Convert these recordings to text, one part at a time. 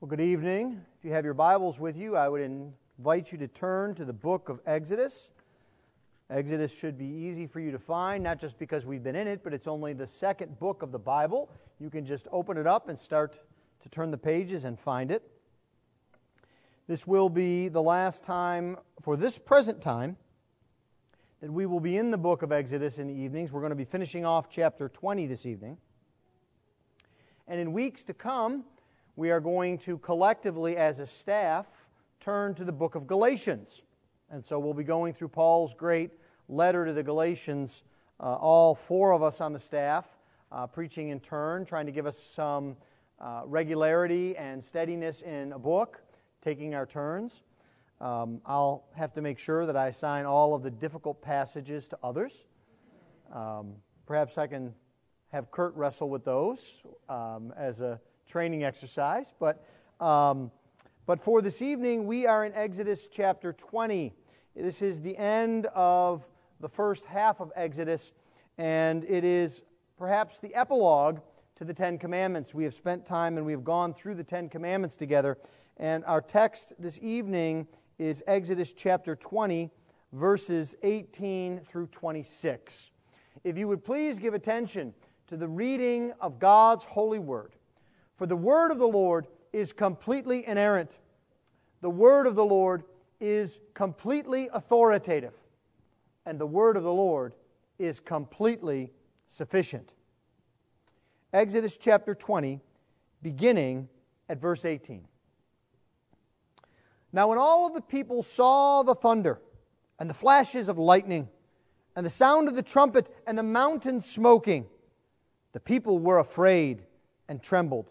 Well, good evening. If you have your Bibles with you, I would invite you to turn to the book of Exodus. Exodus should be easy for you to find, not just because we've been in it, but it's only the second book of the Bible. You can just open it up and start to turn the pages and find it. This will be the last time, for this present time, that we will be in the book of Exodus in the evenings. We're going to be finishing off chapter 20 this evening. And in weeks to come, we are going to collectively, as a staff, turn to the book of Galatians. And so we'll be going through Paul's great letter to the Galatians, uh, all four of us on the staff, uh, preaching in turn, trying to give us some uh, regularity and steadiness in a book, taking our turns. Um, I'll have to make sure that I assign all of the difficult passages to others. Um, perhaps I can have Kurt wrestle with those um, as a training exercise. But, um, but for this evening, we are in Exodus chapter 20. This is the end of the first half of Exodus, and it is perhaps the epilogue to the Ten Commandments. We have spent time and we have gone through the Ten Commandments together. And our text this evening is Exodus chapter 20, verses 18 through 26. If you would please give attention to the reading of God's holy word. For the word of the Lord is completely inerrant. The word of the Lord is completely authoritative. And the word of the Lord is completely sufficient. Exodus chapter 20, beginning at verse 18. Now, when all of the people saw the thunder and the flashes of lightning and the sound of the trumpet and the mountain smoking, the people were afraid and trembled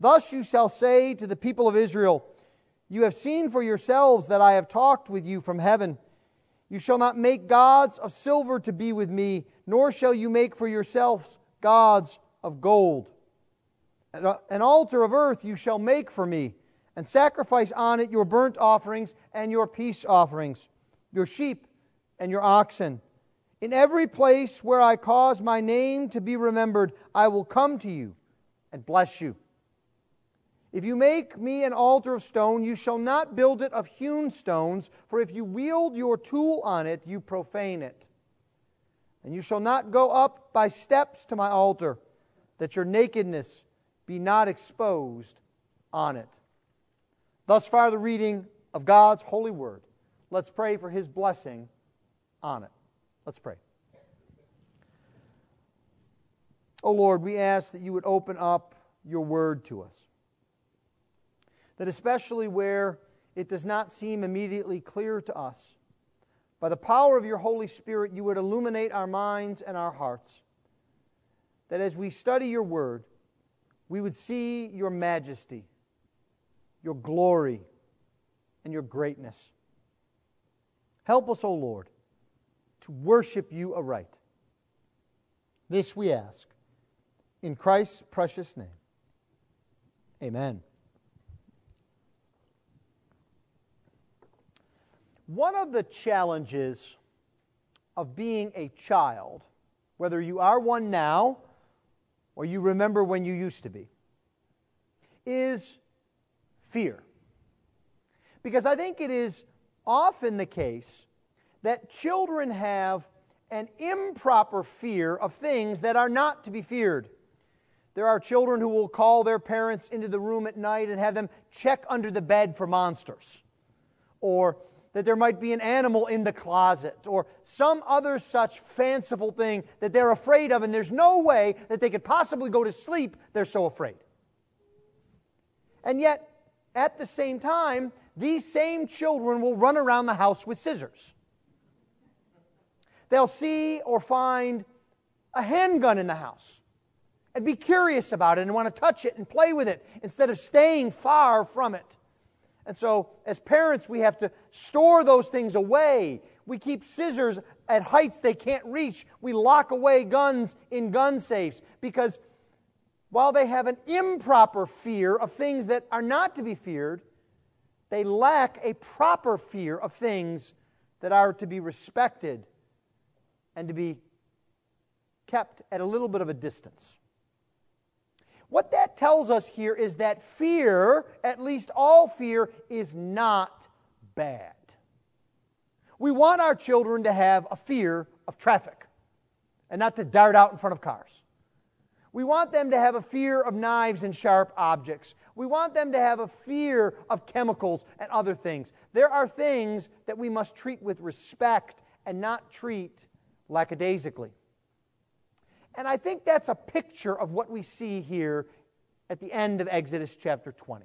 Thus you shall say to the people of Israel, You have seen for yourselves that I have talked with you from heaven. You shall not make gods of silver to be with me, nor shall you make for yourselves gods of gold. An altar of earth you shall make for me, and sacrifice on it your burnt offerings and your peace offerings, your sheep and your oxen. In every place where I cause my name to be remembered, I will come to you and bless you. If you make me an altar of stone, you shall not build it of hewn stones, for if you wield your tool on it, you profane it. And you shall not go up by steps to my altar, that your nakedness be not exposed on it. Thus far, the reading of God's holy word. Let's pray for his blessing on it. Let's pray. Oh Lord, we ask that you would open up your word to us that especially where it does not seem immediately clear to us, by the power of your Holy Spirit, you would illuminate our minds and our hearts. That as we study your word, we would see your majesty, your glory, and your greatness. Help us, O Lord, to worship you aright. This we ask in Christ's precious name. Amen. One of the challenges of being a child, whether you are one now or you remember when you used to be, is fear. Because I think it is often the case that children have an improper fear of things that are not to be feared. There are children who will call their parents into the room at night and have them check under the bed for monsters. Or that there might be an animal in the closet or some other such fanciful thing that they're afraid of, and there's no way that they could possibly go to sleep, they're so afraid. And yet, at the same time, these same children will run around the house with scissors. They'll see or find a handgun in the house and be curious about it and want to touch it and play with it instead of staying far from it. And so, as parents, we have to store those things away. We keep scissors at heights they can't reach. We lock away guns in gun safes because while they have an improper fear of things that are not to be feared, they lack a proper fear of things that are to be respected and to be kept at a little bit of a distance. What that tells us here is that fear, at least all fear, is not bad. We want our children to have a fear of traffic and not to dart out in front of cars. We want them to have a fear of knives and sharp objects. We want them to have a fear of chemicals and other things. There are things that we must treat with respect and not treat lackadaisically. And I think that's a picture of what we see here at the end of Exodus chapter 20.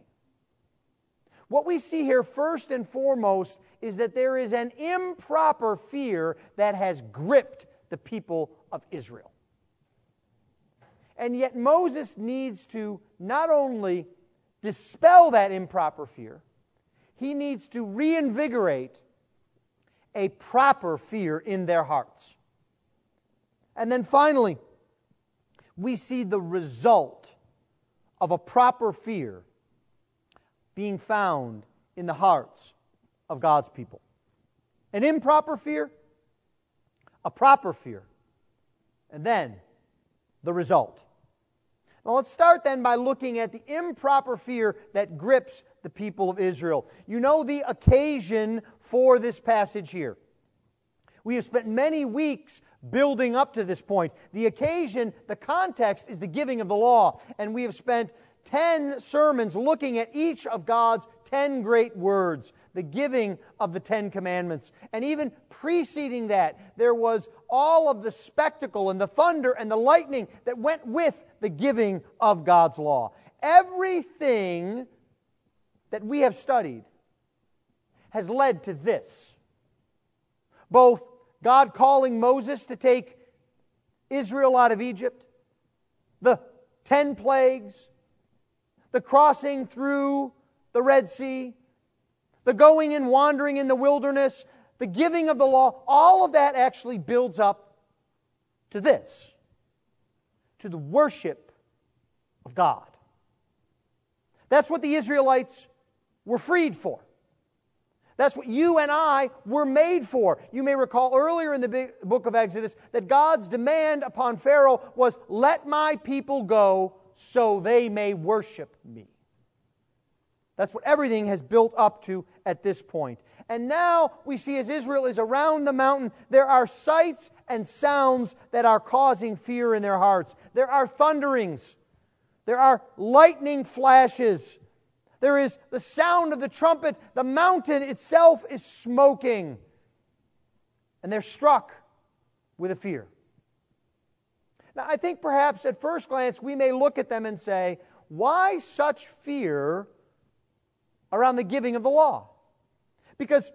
What we see here, first and foremost, is that there is an improper fear that has gripped the people of Israel. And yet, Moses needs to not only dispel that improper fear, he needs to reinvigorate a proper fear in their hearts. And then finally, we see the result of a proper fear being found in the hearts of God's people. An improper fear, a proper fear, and then the result. Now let's start then by looking at the improper fear that grips the people of Israel. You know the occasion for this passage here. We have spent many weeks building up to this point. The occasion, the context is the giving of the law. And we have spent 10 sermons looking at each of God's 10 great words, the giving of the 10 commandments. And even preceding that, there was all of the spectacle and the thunder and the lightning that went with the giving of God's law. Everything that we have studied has led to this. Both God calling Moses to take Israel out of Egypt, the ten plagues, the crossing through the Red Sea, the going and wandering in the wilderness, the giving of the law, all of that actually builds up to this. To the worship of God. That's what the Israelites were freed for. That's what you and I were made for. You may recall earlier in the book of Exodus that God's demand upon Pharaoh was, Let my people go so they may worship me. That's what everything has built up to at this point. And now we see as Israel is around the mountain, there are sights and sounds that are causing fear in their hearts. There are thunderings, there are lightning flashes, there is the sound of the trumpet. The mountain itself is smoking. And they're struck with a fear. Now, I think perhaps at first glance we may look at them and say, why such fear around the giving of the law? Because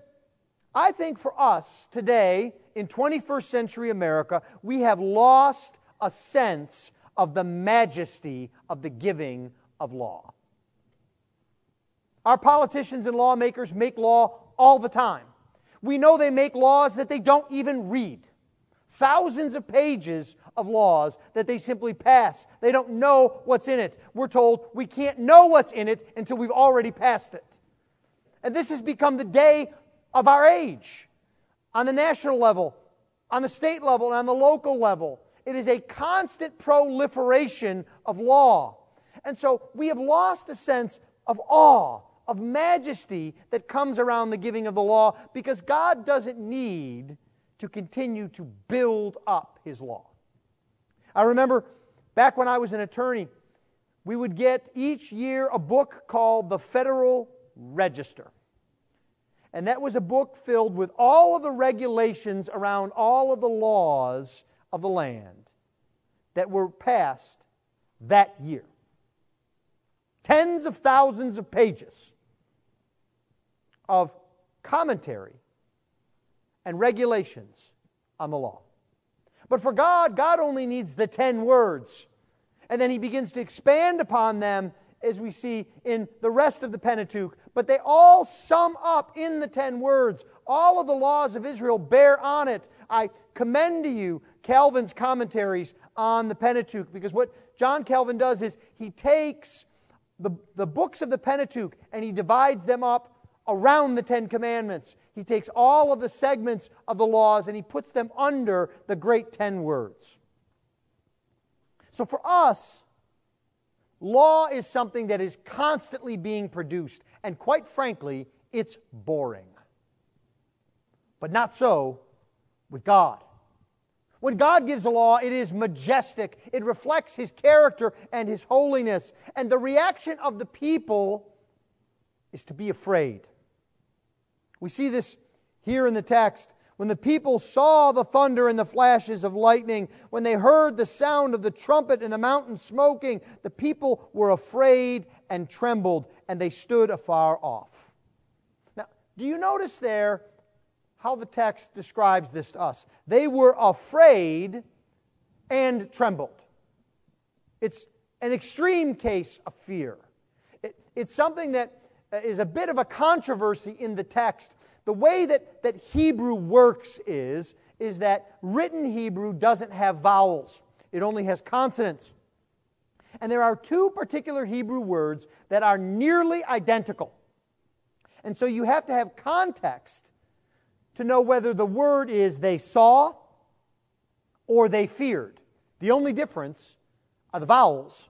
I think for us today in 21st century America, we have lost a sense of the majesty of the giving of law. Our politicians and lawmakers make law all the time. We know they make laws that they don't even read. Thousands of pages of laws that they simply pass. They don't know what's in it. We're told we can't know what's in it until we've already passed it. And this has become the day of our age on the national level, on the state level, and on the local level. It is a constant proliferation of law. And so we have lost a sense of awe of majesty that comes around the giving of the law because God doesn't need to continue to build up his law. I remember back when I was an attorney, we would get each year a book called the Federal Register. And that was a book filled with all of the regulations around all of the laws of the land that were passed that year. Tens of thousands of pages of commentary and regulations on the law. But for God, God only needs the 10 words. And then he begins to expand upon them as we see in the rest of the Pentateuch. But they all sum up in the ten words. All of the laws of Israel bear on it. I commend to you Calvin's commentaries on the Pentateuch because what John Calvin does is he takes the, the books of the Pentateuch and he divides them up around the Ten Commandments. He takes all of the segments of the laws and he puts them under the great ten words. So for us, law is something that is constantly being produced, and quite frankly, it's boring. But not so with God. When God gives a law, it is majestic. It reflects His character and His holiness. And the reaction of the people is to be afraid. We see this here in the text. When the people saw the thunder and the flashes of lightning, when they heard the sound of the trumpet and the mountain smoking, the people were afraid and trembled, and they stood afar off. Now, do you notice there how the text describes this to us? They were afraid and trembled. It's an extreme case of fear. It, it's something that Uh, is a bit of a controversy in the text the way that, that Hebrew works is, is that written Hebrew doesn't have vowels, it only has consonants. And there are two particular Hebrew words that are nearly identical. And so you have to have context to know whether the word is they saw or they feared. The only difference are the vowels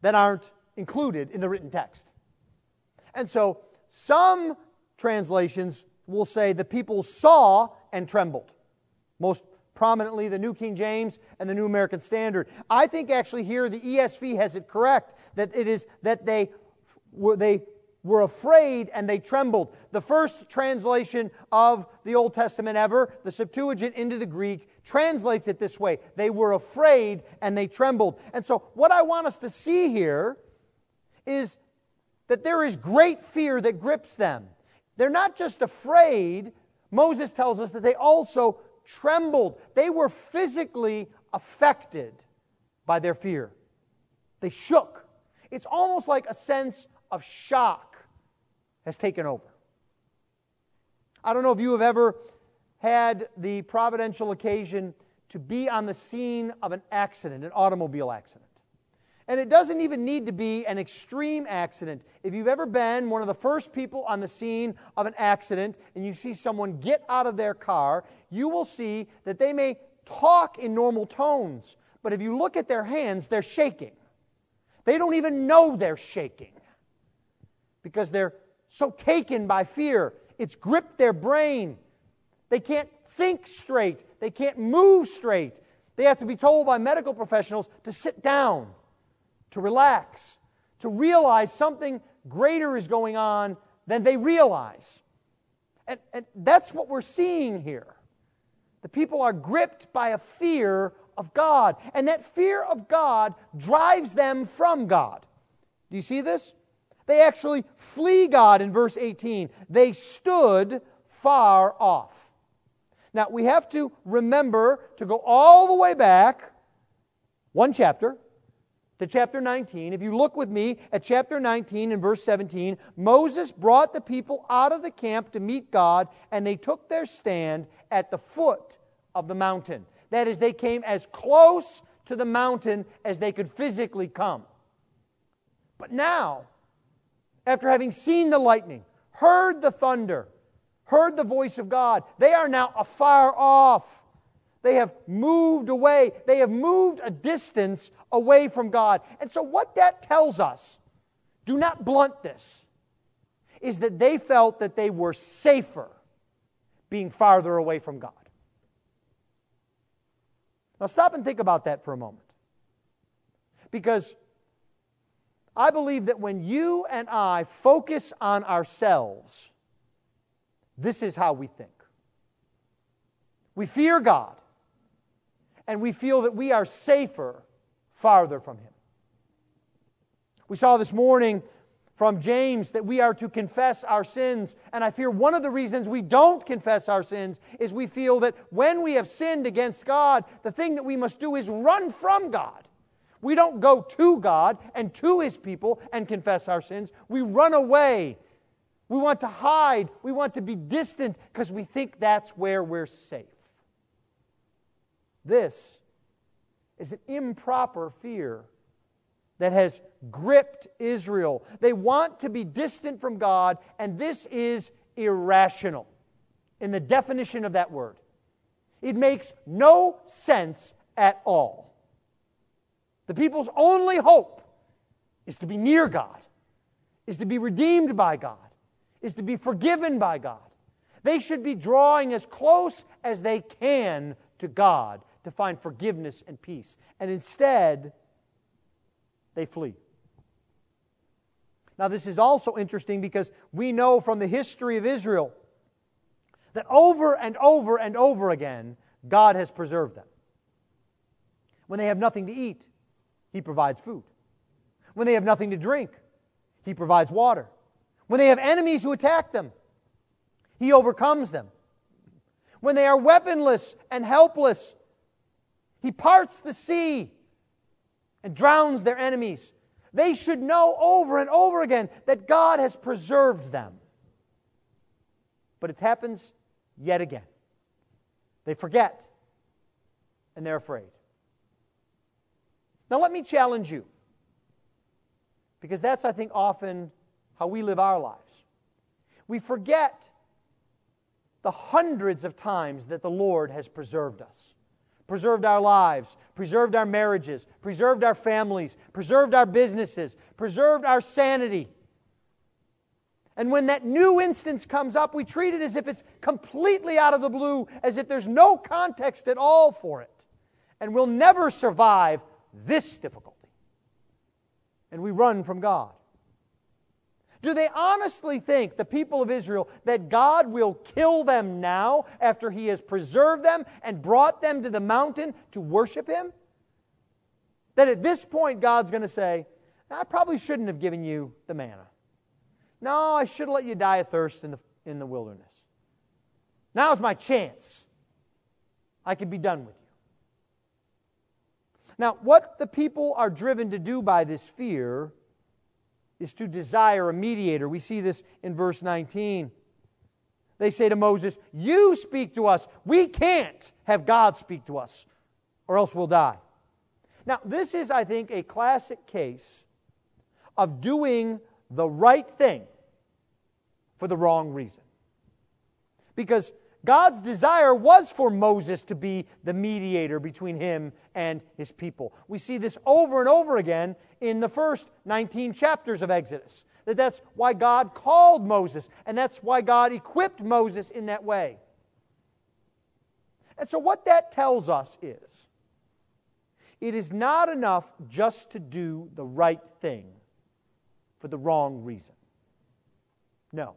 that aren't included in the written text. And so some translations will say the people saw and trembled. Most prominently, the New King James and the New American Standard. I think actually here the ESV has it correct that it is that they were, they were afraid and they trembled. The first translation of the Old Testament ever, the Septuagint into the Greek, translates it this way they were afraid and they trembled. And so, what I want us to see here is that there is great fear that grips them. They're not just afraid, Moses tells us that they also trembled. They were physically affected by their fear. They shook. It's almost like a sense of shock has taken over. I don't know if you have ever had the providential occasion to be on the scene of an accident, an automobile accident. And it doesn't even need to be an extreme accident. If you've ever been one of the first people on the scene of an accident and you see someone get out of their car, you will see that they may talk in normal tones, but if you look at their hands, they're shaking. They don't even know they're shaking because they're so taken by fear. It's gripped their brain. They can't think straight, they can't move straight. They have to be told by medical professionals to sit down to relax, to realize something greater is going on than they realize. And, and that's what we're seeing here. The people are gripped by a fear of God, and that fear of God drives them from God. Do you see this? They actually flee God in verse 18. They stood far off. Now, we have to remember to go all the way back one chapter to chapter 19. If you look with me at chapter 19 and verse 17, Moses brought the people out of the camp to meet God, and they took their stand at the foot of the mountain. That is, they came as close to the mountain as they could physically come. But now, after having seen the lightning, heard the thunder, heard the voice of God, they are now afar off they have moved away. They have moved a distance away from God. And so, what that tells us, do not blunt this, is that they felt that they were safer being farther away from God. Now, stop and think about that for a moment. Because I believe that when you and I focus on ourselves, this is how we think. We fear God and we feel that we are safer farther from Him. We saw this morning from James that we are to confess our sins. And I fear one of the reasons we don't confess our sins is we feel that when we have sinned against God, the thing that we must do is run from God. We don't go to God and to His people and confess our sins. We run away. We want to hide. We want to be distant because we think that's where we're safe. This is an improper fear that has gripped Israel. They want to be distant from God, and this is irrational in the definition of that word. It makes no sense at all. The people's only hope is to be near God, is to be redeemed by God, is to be forgiven by God. They should be drawing as close as they can to God to find forgiveness and peace. And instead, they flee. Now, this is also interesting because we know from the history of Israel that over and over and over again, God has preserved them. When they have nothing to eat, He provides food. When they have nothing to drink, He provides water. When they have enemies who attack them, He overcomes them. When they are weaponless and helpless, He parts the sea and drowns their enemies. They should know over and over again that God has preserved them. But it happens yet again. They forget and they're afraid. Now, let me challenge you, because that's, I think, often how we live our lives. We forget the hundreds of times that the Lord has preserved us preserved our lives, preserved our marriages, preserved our families, preserved our businesses, preserved our sanity. And when that new instance comes up, we treat it as if it's completely out of the blue, as if there's no context at all for it. And we'll never survive this difficulty. And we run from God. Do they honestly think, the people of Israel, that God will kill them now after He has preserved them and brought them to the mountain to worship Him? That at this point, God's going to say, I probably shouldn't have given you the manna. No, I should have let you die of thirst in the, in the wilderness. Now's my chance. I could be done with you. Now, what the people are driven to do by this fear is to desire a mediator. We see this in verse 19. They say to Moses, You speak to us. We can't have God speak to us, or else we'll die. Now, this is, I think, a classic case of doing the right thing for the wrong reason. Because God's desire was for Moses to be the mediator between him and his people. We see this over and over again in the first 19 chapters of Exodus. That that's why God called Moses, and that's why God equipped Moses in that way. And so, what that tells us is it is not enough just to do the right thing for the wrong reason. No.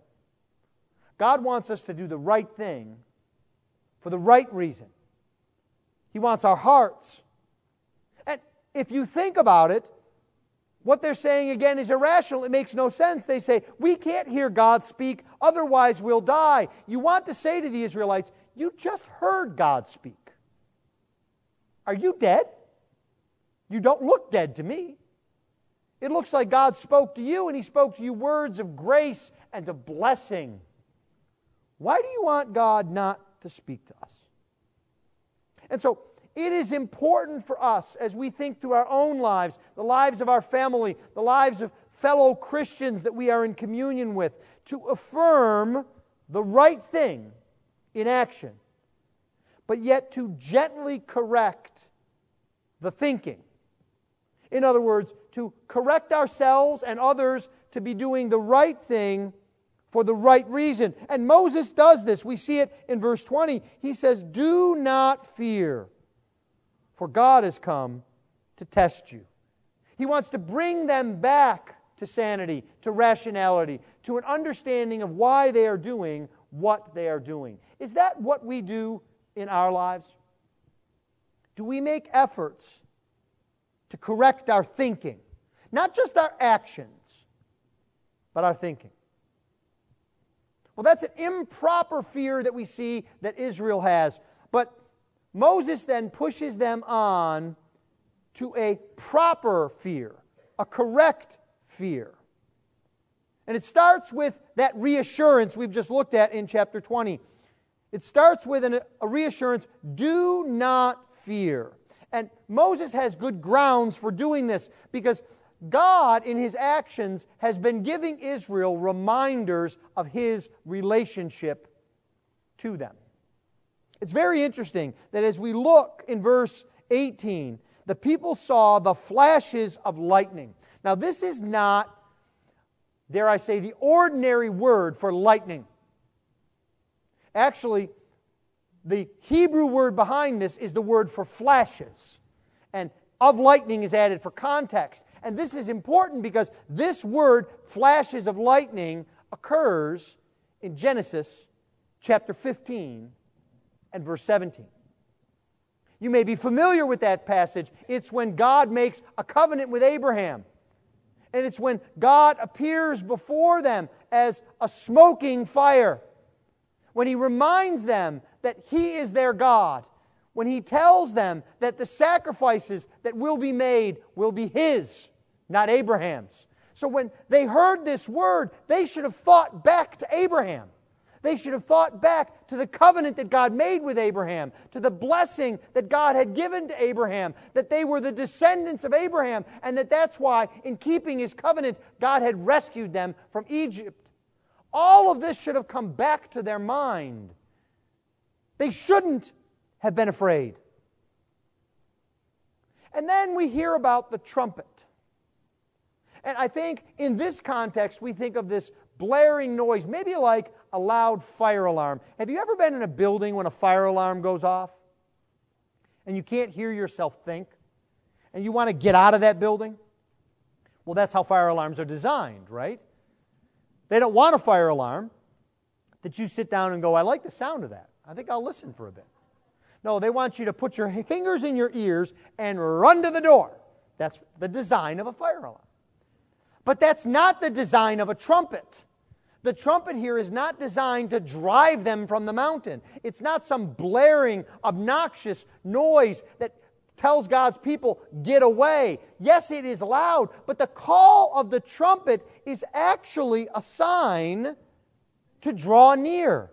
God wants us to do the right thing for the right reason. He wants our hearts. And if you think about it, what they're saying again is irrational. It makes no sense. They say, We can't hear God speak, otherwise we'll die. You want to say to the Israelites, You just heard God speak. Are you dead? You don't look dead to me. It looks like God spoke to you and He spoke to you words of grace and of blessing. Why do you want God not to speak to us? And so it is important for us as we think through our own lives, the lives of our family, the lives of fellow Christians that we are in communion with, to affirm the right thing in action, but yet to gently correct the thinking. In other words, to correct ourselves and others to be doing the right thing for the right reason. And Moses does this. We see it in verse 20. He says, Do not fear, for God has come to test you. He wants to bring them back to sanity, to rationality, to an understanding of why they are doing what they are doing. Is that what we do in our lives? Do we make efforts to correct our thinking? Not just our actions, but our thinking. Well, that's an improper fear that we see that Israel has. But Moses then pushes them on to a proper fear, a correct fear. And it starts with that reassurance we've just looked at in chapter 20. It starts with an, a reassurance do not fear. And Moses has good grounds for doing this because God, in his actions, has been giving Israel reminders of his relationship to them. It's very interesting that as we look in verse 18, the people saw the flashes of lightning. Now, this is not, dare I say, the ordinary word for lightning. Actually, the Hebrew word behind this is the word for flashes. And of lightning is added for context. And this is important because this word, flashes of lightning, occurs in Genesis chapter 15 and verse 17. You may be familiar with that passage. It's when God makes a covenant with Abraham. And it's when God appears before them as a smoking fire. When he reminds them that he is their God. When he tells them that the sacrifices that will be made will be his, not Abraham's. So when they heard this word, they should have thought back to Abraham. They should have thought back to the covenant that God made with Abraham, to the blessing that God had given to Abraham, that they were the descendants of Abraham, and that that's why, in keeping his covenant, God had rescued them from Egypt. All of this should have come back to their mind. They shouldn't have been afraid. And then we hear about the trumpet. And I think in this context, we think of this blaring noise, maybe like a loud fire alarm. Have you ever been in a building when a fire alarm goes off and you can't hear yourself think and you want to get out of that building? Well, that's how fire alarms are designed, right? They don't want a fire alarm that you sit down and go, I like the sound of that. I think I'll listen for a bit. No, they want you to put your fingers in your ears and run to the door. That's the design of a fire alarm. But that's not the design of a trumpet. The trumpet here is not designed to drive them from the mountain. It's not some blaring, obnoxious noise that tells God's people, get away. Yes, it is loud, but the call of the trumpet is actually a sign to draw near.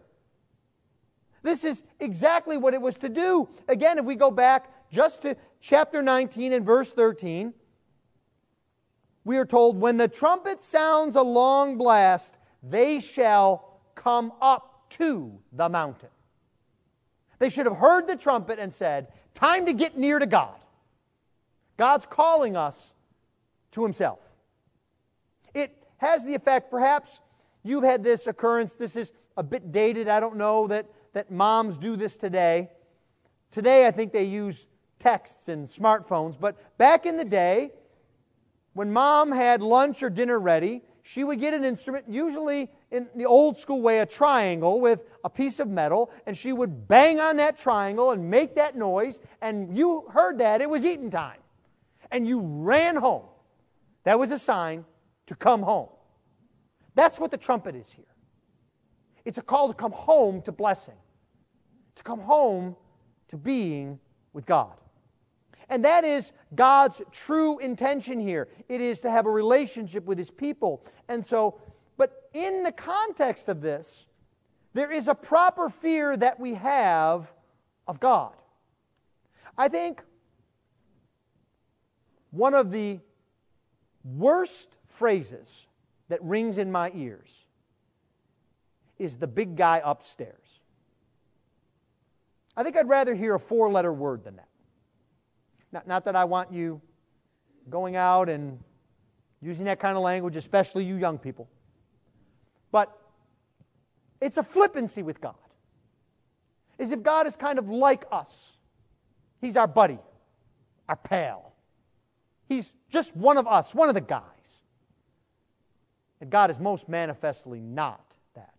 This is exactly what it was to do. Again, if we go back just to chapter 19 and verse 13, we are told, When the trumpet sounds a long blast, they shall come up to the mountain. They should have heard the trumpet and said, Time to get near to God. God's calling us to Himself. It has the effect, perhaps you've had this occurrence. This is a bit dated. I don't know that, that moms do this today. Today, I think they use texts and smartphones, but back in the day, when mom had lunch or dinner ready, she would get an instrument, usually in the old school way, a triangle with a piece of metal, and she would bang on that triangle and make that noise, and you heard that, it was eating time. And you ran home. That was a sign to come home. That's what the trumpet is here. It's a call to come home to blessing, to come home to being with God. And that is God's true intention here. It is to have a relationship with his people. And so, but in the context of this, there is a proper fear that we have of God. I think one of the worst phrases that rings in my ears is the big guy upstairs. I think I'd rather hear a four letter word than that. Not, not that I want you going out and using that kind of language, especially you young people. But it's a flippancy with God. As if God is kind of like us. He's our buddy, our pal. He's just one of us, one of the guys. And God is most manifestly not that.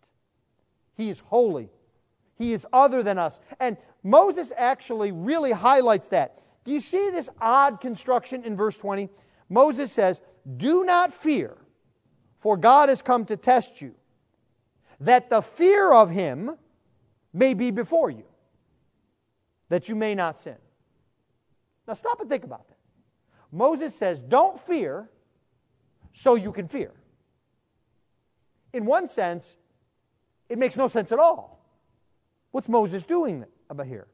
He is holy. He is other than us. And Moses actually really highlights that. Do you see this odd construction in verse 20? Moses says, Do not fear, for God has come to test you, that the fear of him may be before you, that you may not sin. Now stop and think about that. Moses says, Don't fear, so you can fear. In one sense, it makes no sense at all. What's Moses doing about here?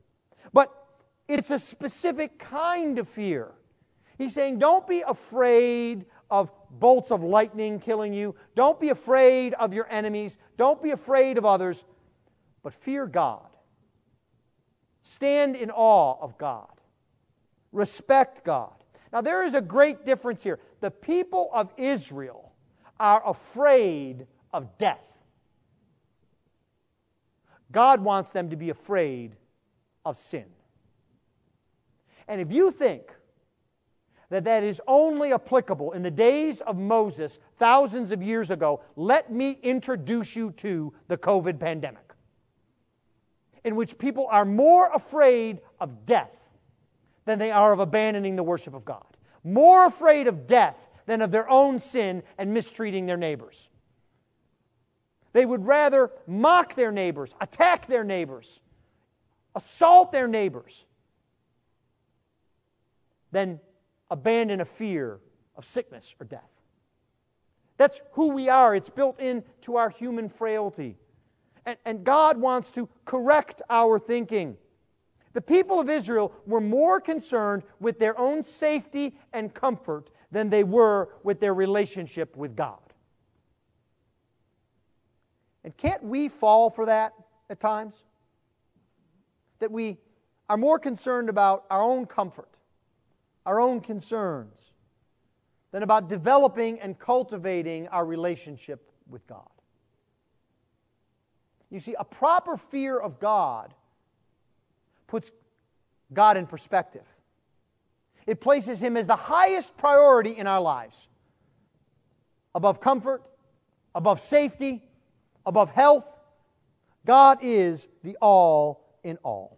But it's a specific kind of fear. He's saying, Don't be afraid of bolts of lightning killing you. Don't be afraid of your enemies. Don't be afraid of others, but fear God. Stand in awe of God. Respect God. Now, there is a great difference here. The people of Israel are afraid of death. God wants them to be afraid of sin. And if you think that that is only applicable in the days of Moses thousands of years ago, let me introduce you to the COVID pandemic, in which people are more afraid of death than they are of abandoning the worship of God, more afraid of death than of their own sin and mistreating their neighbors. They would rather mock their neighbors, attack their neighbors, assault their neighbors, than abandon a fear of sickness or death. That's who we are. It's built into our human frailty. And, and God wants to correct our thinking. The people of Israel were more concerned with their own safety and comfort than they were with their relationship with God. And can't we fall for that at times? That we are more concerned about our own comfort our own concerns than about developing and cultivating our relationship with God. You see, a proper fear of God puts God in perspective. It places Him as the highest priority in our lives, above comfort, above safety, above health. God is the all in all.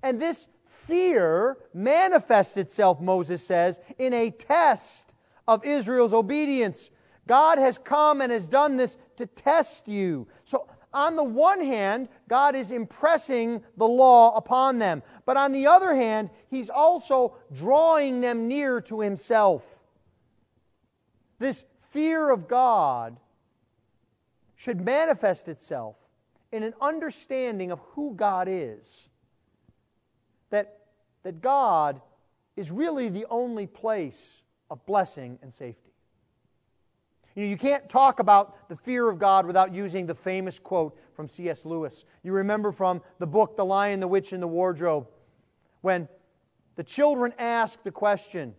And this fear manifests itself, Moses says, in a test of Israel's obedience. God has come and has done this to test you. So, on the one hand, God is impressing the law upon them. But on the other hand, He's also drawing them near to Himself. This fear of God should manifest itself in an understanding of who God is. That God is really the only place of blessing and safety. You, know, you can't talk about the fear of God without using the famous quote from C.S. Lewis. You remember from the book The Lion, the Witch, and the Wardrobe, when the children ask the question,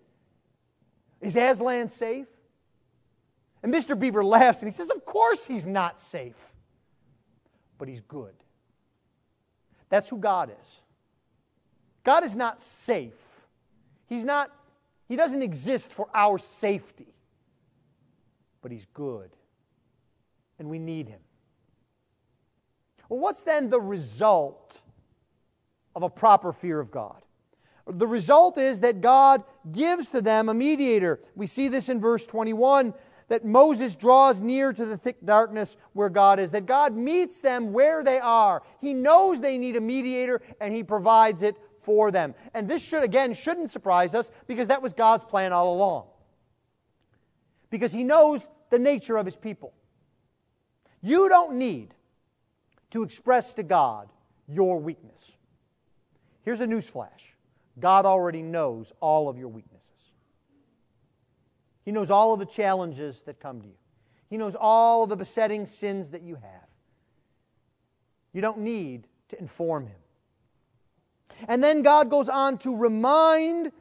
Is Aslan safe? And Mr. Beaver laughs and he says, Of course he's not safe, but he's good. That's who God is. God is not safe. He's not, He doesn't exist for our safety, but He's good. And we need Him. Well, what's then the result of a proper fear of God? The result is that God gives to them a mediator. We see this in verse 21 that Moses draws near to the thick darkness where God is, that God meets them where they are. He knows they need a mediator and He provides it for them. And this should, again, shouldn't surprise us because that was God's plan all along. Because He knows the nature of His people. You don't need to express to God your weakness. Here's a newsflash God already knows all of your weaknesses. He knows all of the challenges that come to you, He knows all of the besetting sins that you have. You don't need to inform Him. And then God goes on to remind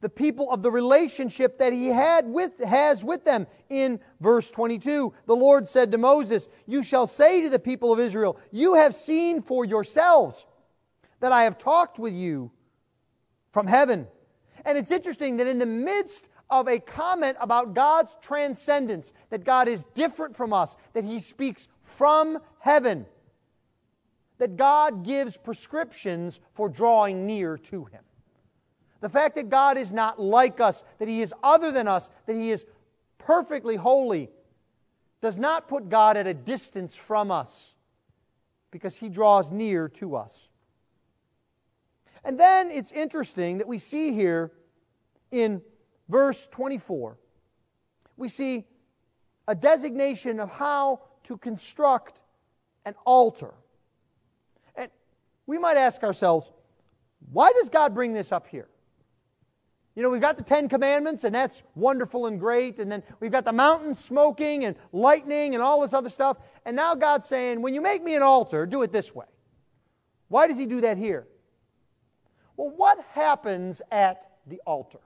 the people of the relationship that he had with has with them. In verse 22 the lord said to moses you shall say to the people of israel you have seen for yourselves that i have talked with you from heaven and it's interesting that in the midst of a comment about god's transcendence that god is different from us that he speaks from heaven that God gives prescriptions for drawing near to Him. The fact that God is not like us, that He is other than us, that He is perfectly holy, does not put God at a distance from us because He draws near to us. And then it's interesting that we see here in verse 24, we see a designation of how to construct an altar. We might ask ourselves, why does God bring this up here? You know, we've got the Ten Commandments, and that's wonderful and great. And then we've got the mountain smoking and lightning and all this other stuff. And now God's saying, when you make me an altar, do it this way. Why does He do that here? Well, what happens at the altar?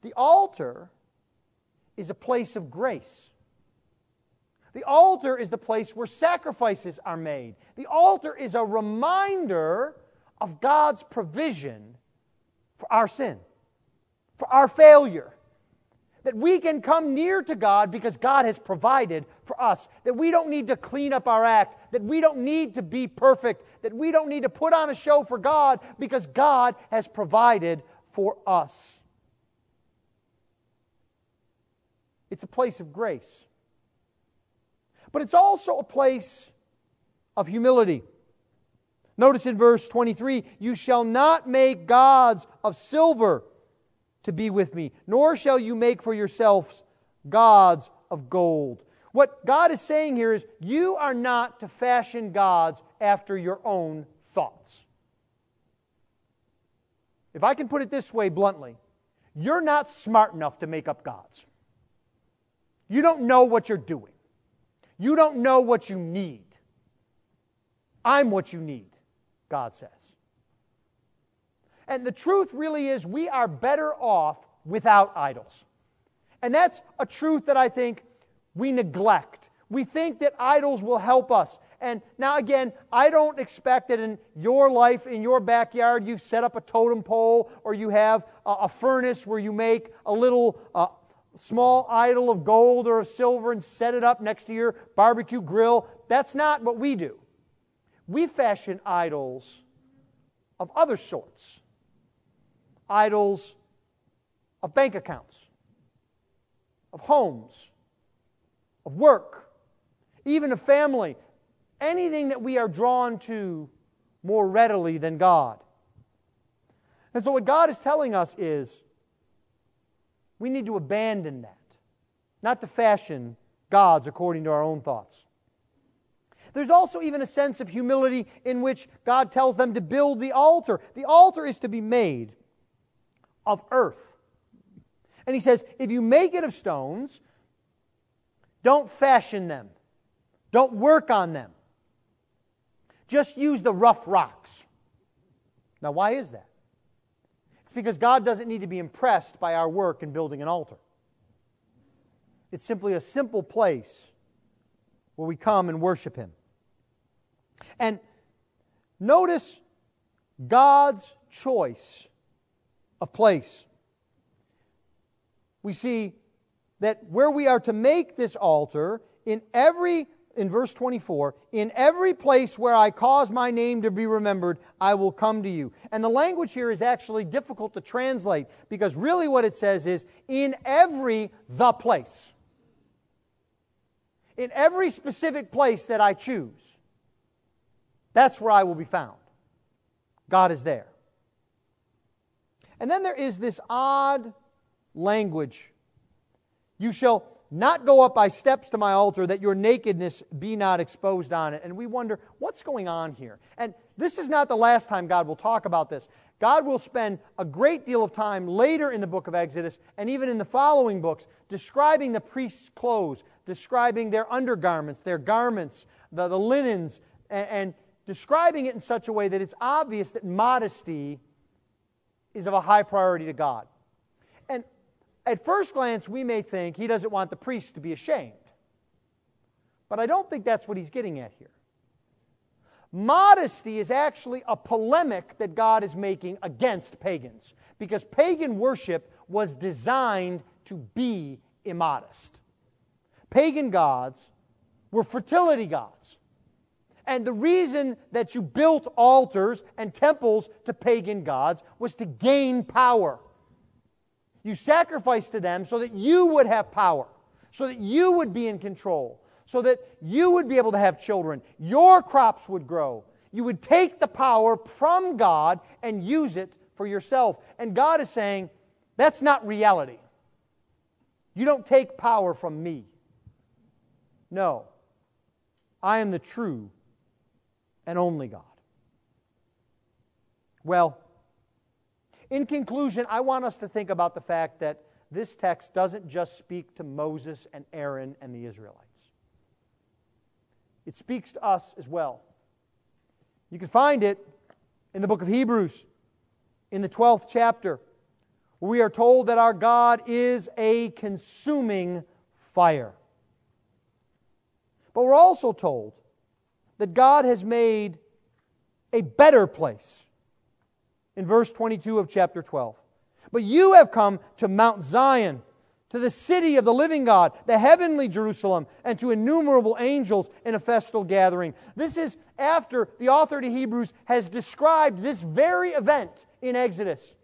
The altar is a place of grace. The altar is the place where sacrifices are made. The altar is a reminder of God's provision for our sin, for our failure. That we can come near to God because God has provided for us. That we don't need to clean up our act. That we don't need to be perfect. That we don't need to put on a show for God because God has provided for us. It's a place of grace. But it's also a place of humility. Notice in verse 23 You shall not make gods of silver to be with me, nor shall you make for yourselves gods of gold. What God is saying here is you are not to fashion gods after your own thoughts. If I can put it this way bluntly, you're not smart enough to make up gods. You don't know what you're doing. You don't know what you need. I'm what you need. God says. And the truth really is, we are better off without idols. And that's a truth that I think we neglect. We think that idols will help us. And now, again, I don't expect that in your life, in your backyard, you've set up a totem pole or you have a, furnace where you make a little uh, small idol of gold or of silver and set it up next to your barbecue grill. That's not what we do we fashion idols of other sorts idols of bank accounts, of homes, of work, even of family, anything that we are drawn to more readily than God. And so, what God is telling us is we need to abandon that, not to fashion gods according to our own thoughts. There's also even a sense of humility in which God tells them to build the altar. The altar is to be made of earth. And he says, if you make it of stones, don't fashion them, don't work on them. Just use the rough rocks. Now, why is that? It's because God doesn't need to be impressed by our work in building an altar. It's simply a simple place where we come and worship Him. And notice God's choice of place. We see that where we are to make this altar, in every, in verse 24, in every place where I cause my name to be remembered, I will come to you. And the language here is actually difficult to translate because really what it says is, in every the place. In every specific place that I choose. That's where I will be found. God is there. And then there is this odd language You shall not go up by steps to my altar, that your nakedness be not exposed on it. And we wonder, what's going on here? And this is not the last time God will talk about this. God will spend a great deal of time later in the book of Exodus and even in the following books describing the priest's clothes, describing their undergarments, their garments, the, the linens, and, and describing it in such a way that it's obvious that modesty is of a high priority to God. At first glance, we may think he doesn't want the priest to be ashamed. But I don't think that's what he's getting at here. Modesty is actually a polemic that God is making against pagans because pagan worship was designed to be immodest. Pagan gods were fertility gods. And the reason that you built altars and temples to pagan gods was to gain power. You sacrificed to them so that you would have power, so that you would be in control, so that you would be able to have children. Your crops would grow. You would take the power from God and use it for yourself. And God is saying, That's not reality. You don't take power from me. No. I am the true and only God. Well, in conclusion, I want us to think about the fact that this text doesn't just speak to Moses and Aaron and the Israelites, it speaks to us as well. You can find it in the book of Hebrews, in the 12th chapter, where we are told that our God is a consuming fire. But we're also told that God has made a better place in verse 22 of chapter 12. But you have come to Mount Zion, to the city of the living God, the heavenly Jerusalem, and to innumerable angels in a festal gathering. This is after the author to Hebrews has described this very event in Exodus.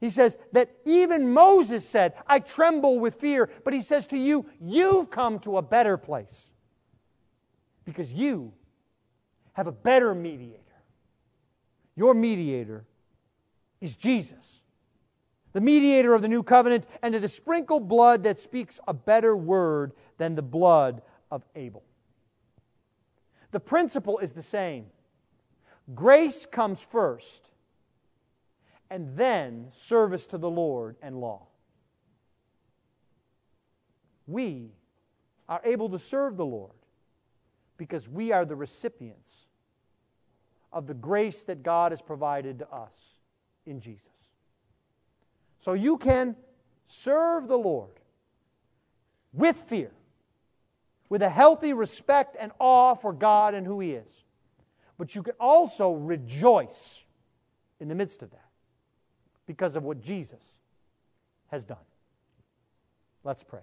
He says that even Moses said, I tremble with fear. But he says to you, You've come to a better place because you have a better mediator. Your mediator is Jesus, the mediator of the new covenant, and to the sprinkled blood that speaks a better word than the blood of Abel. The principle is the same grace comes first, and then service to the Lord and law. We are able to serve the Lord because we are the recipients of the grace that God has provided to us in Jesus. So you can serve the Lord with fear, with a healthy respect and awe for God and who He is. But you can also rejoice in the midst of that because of what Jesus has done. Let's pray.